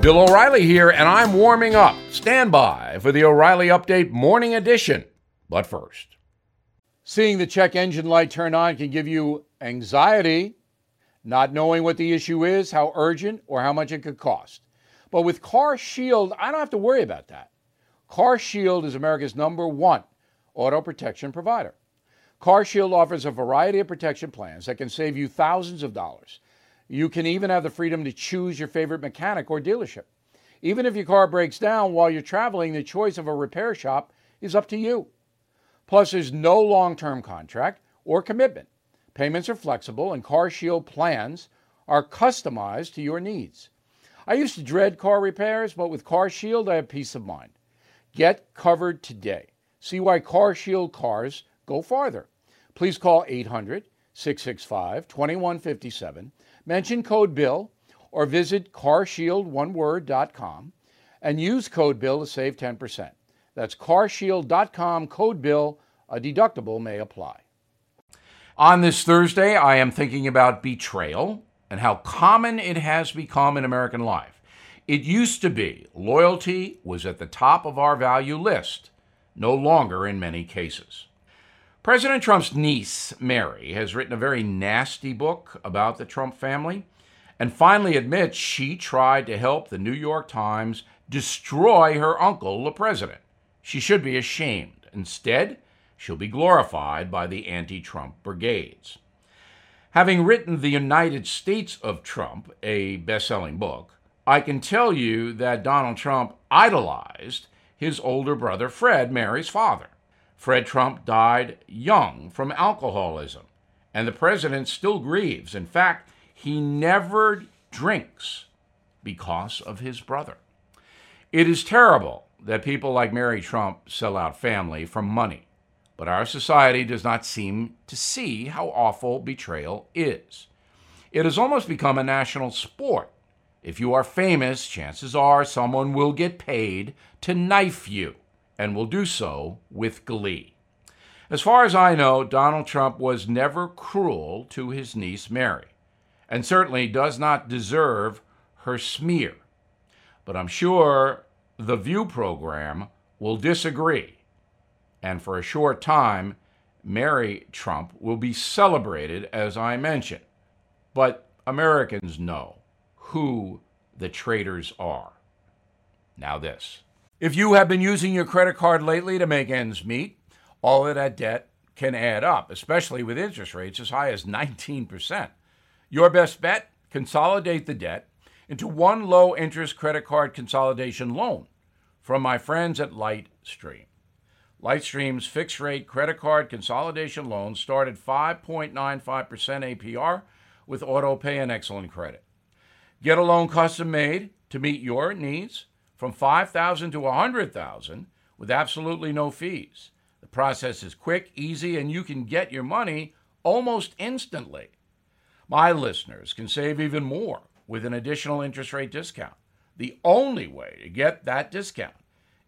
Bill O'Reilly here, and I'm warming up. Stand by for the O'Reilly Update Morning Edition. But first, seeing the check engine light turn on can give you anxiety, not knowing what the issue is, how urgent, or how much it could cost. But with Car Shield, I don't have to worry about that. Car Shield is America's number one auto protection provider. Car Shield offers a variety of protection plans that can save you thousands of dollars. You can even have the freedom to choose your favorite mechanic or dealership. Even if your car breaks down while you're traveling, the choice of a repair shop is up to you. Plus, there's no long term contract or commitment. Payments are flexible, and Car Shield plans are customized to your needs. I used to dread car repairs, but with Car Shield, I have peace of mind. Get covered today. See why Car Shield cars go farther. Please call 800 665 2157 mention code BILL or visit carshieldoneword.com and use code BILL to save 10%. That's carshield.com code BILL. A deductible may apply. On this Thursday, I am thinking about betrayal and how common it has become in American life. It used to be loyalty was at the top of our value list, no longer in many cases. President Trump's niece, Mary, has written a very nasty book about the Trump family and finally admits she tried to help the New York Times destroy her uncle, the president. She should be ashamed. Instead, she'll be glorified by the anti Trump brigades. Having written The United States of Trump, a best selling book, I can tell you that Donald Trump idolized his older brother Fred, Mary's father. Fred Trump died young from alcoholism, and the president still grieves. In fact, he never drinks because of his brother. It is terrible that people like Mary Trump sell out family for money, but our society does not seem to see how awful betrayal is. It has almost become a national sport. If you are famous, chances are someone will get paid to knife you and will do so with glee. As far as I know, Donald Trump was never cruel to his niece Mary, and certainly does not deserve her smear. But I'm sure the View program will disagree, and for a short time, Mary Trump will be celebrated, as I mentioned. But Americans know who the traitors are. Now, this. If you have been using your credit card lately to make ends meet, all of that debt can add up, especially with interest rates as high as 19%. Your best bet consolidate the debt into one low interest credit card consolidation loan from my friends at Lightstream. Lightstream's fixed rate credit card consolidation loans start at 5.95% APR with auto pay and excellent credit. Get a loan custom made to meet your needs from 5000 to 100,000 with absolutely no fees. The process is quick, easy, and you can get your money almost instantly. My listeners can save even more with an additional interest rate discount. The only way to get that discount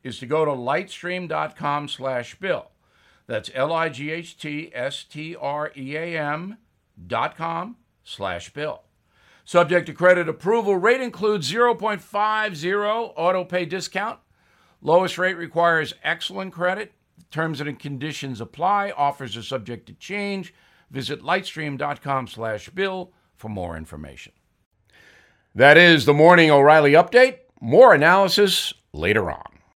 is to go to lightstream.com slash bill. That's L-I-G-H-T-S-T-R-E-A-M dot com slash bill. Subject to credit approval. Rate includes 0.50 auto pay discount. Lowest rate requires excellent credit. Terms and conditions apply. Offers are subject to change. Visit lightstream.com slash bill for more information. That is the Morning O'Reilly Update. More analysis later on.